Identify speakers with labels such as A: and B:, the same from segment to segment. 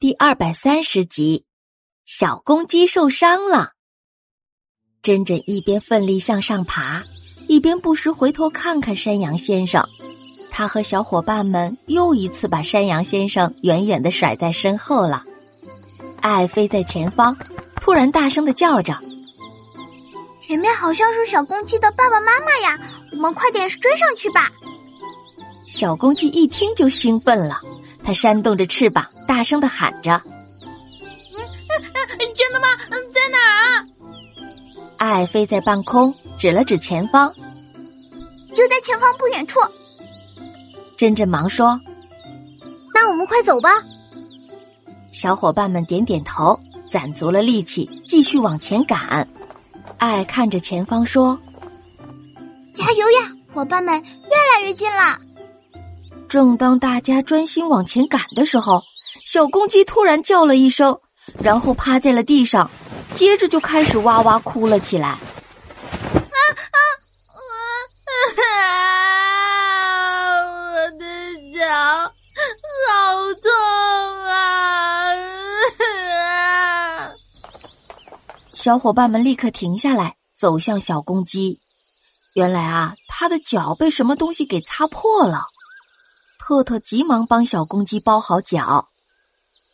A: 第二百三十集，小公鸡受伤了。珍珍一边奋力向上爬，一边不时回头看看山羊先生。他和小伙伴们又一次把山羊先生远远的甩在身后了。爱飞在前方，突然大声的叫着：“
B: 前面好像是小公鸡的爸爸妈妈呀！我们快点追上去吧！”
A: 小公鸡一听就兴奋了。它扇动着翅膀，大声的喊着：“
C: 嗯嗯嗯，真的吗？嗯，在哪儿啊？”
A: 爱飞在半空，指了指前方，
B: 就在前方不远处。
A: 珍珍忙说：“
B: 那我们快走吧。”
A: 小伙伴们点点头，攒足了力气，继续往前赶。爱看着前方说：“
B: 加油呀，伙伴们，越来越近了。”
A: 正当大家专心往前赶的时候，小公鸡突然叫了一声，然后趴在了地上，接着就开始哇哇哭了起来。啊
C: 啊！我啊！我的脚好痛啊！
A: 小伙伴们立刻停下来，走向小公鸡。原来啊，它的脚被什么东西给擦破了。特特急忙帮小公鸡包好脚，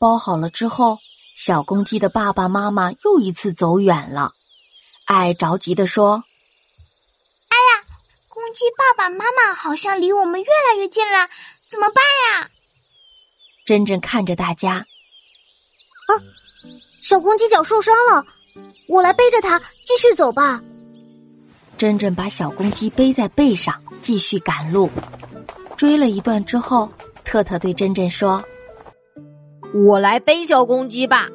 A: 包好了之后，小公鸡的爸爸妈妈又一次走远了。爱着急的说：“
B: 哎呀，公鸡爸爸妈妈好像离我们越来越近了，怎么办呀？”
A: 珍珍看着大家，
B: 啊，小公鸡脚受伤了，我来背着它继续走吧。
A: 珍珍把小公鸡背在背上，继续赶路。追了一段之后，特特对珍珍说：“
D: 我来背小公鸡吧。”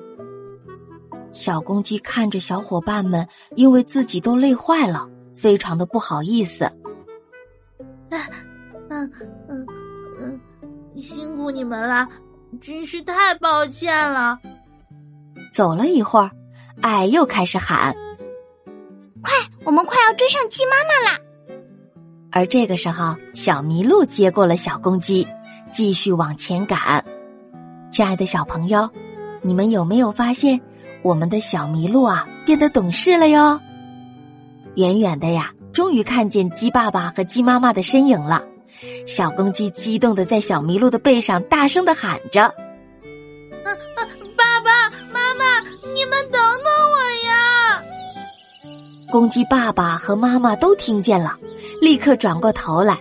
A: 小公鸡看着小伙伴们，因为自己都累坏了，非常的不好意思。
C: 嗯嗯嗯嗯，辛苦你们了，真是太抱歉了。
A: 走了一会儿，爱又开始喊：“
B: 快，我们快要追上鸡妈妈啦！”
A: 而这个时候，小麋鹿接过了小公鸡，继续往前赶。亲爱的小朋友，你们有没有发现我们的小麋鹿啊变得懂事了哟？远远的呀，终于看见鸡爸爸和鸡妈妈的身影了。小公鸡激动的在小麋鹿的背上大声的喊着：“
C: 啊啊，爸爸妈妈，你们等等我呀！”
A: 公鸡爸爸和妈妈都听见了。立刻转过头来，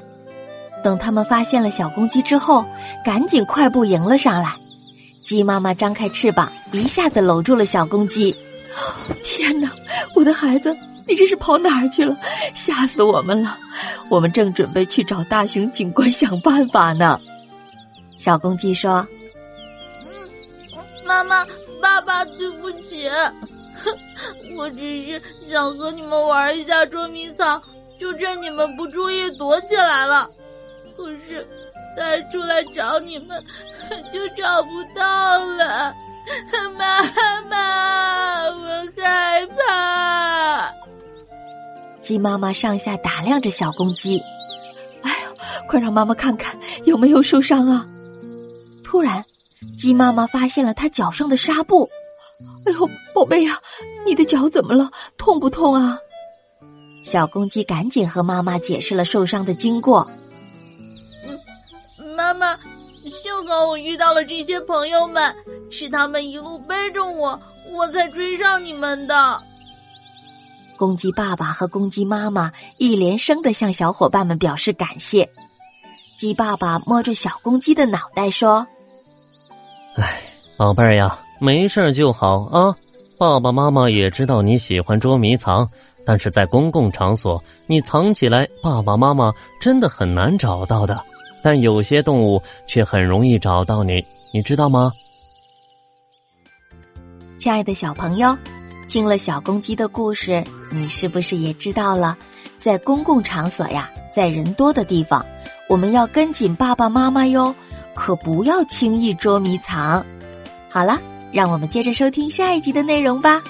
A: 等他们发现了小公鸡之后，赶紧快步迎了上来。鸡妈妈张开翅膀，一下子搂住了小公鸡。天哪，我的孩子，你这是跑哪儿去了？吓死我们了！我们正准备去找大熊警官想办法呢。小公鸡说：“
C: 嗯，妈妈、爸爸，对不起，我只是想和你们玩一下捉迷藏。”就趁你们不注意躲起来了，可是再出来找你们就找不到了。妈妈，我害怕。
A: 鸡妈妈上下打量着小公鸡，哎呀，快让妈妈看看有没有受伤啊！突然，鸡妈妈发现了它脚上的纱布。哎呦，宝贝呀，你的脚怎么了？痛不痛啊？小公鸡赶紧和妈妈解释了受伤的经过。
C: 妈，幸好我遇到了这些朋友们，是他们一路背着我，我才追上你们的。
A: 公鸡爸爸和公鸡妈妈一连声的向小伙伴们表示感谢。鸡爸爸摸着小公鸡的脑袋说：“
E: 哎，宝贝儿呀，没事就好啊。爸爸妈妈也知道你喜欢捉迷藏。”但是在公共场所，你藏起来，爸爸妈妈真的很难找到的。但有些动物却很容易找到你，你知道吗？
A: 亲爱的小朋友，听了小公鸡的故事，你是不是也知道了，在公共场所呀，在人多的地方，我们要跟紧爸爸妈妈哟，可不要轻易捉迷藏。好了，让我们接着收听下一集的内容吧。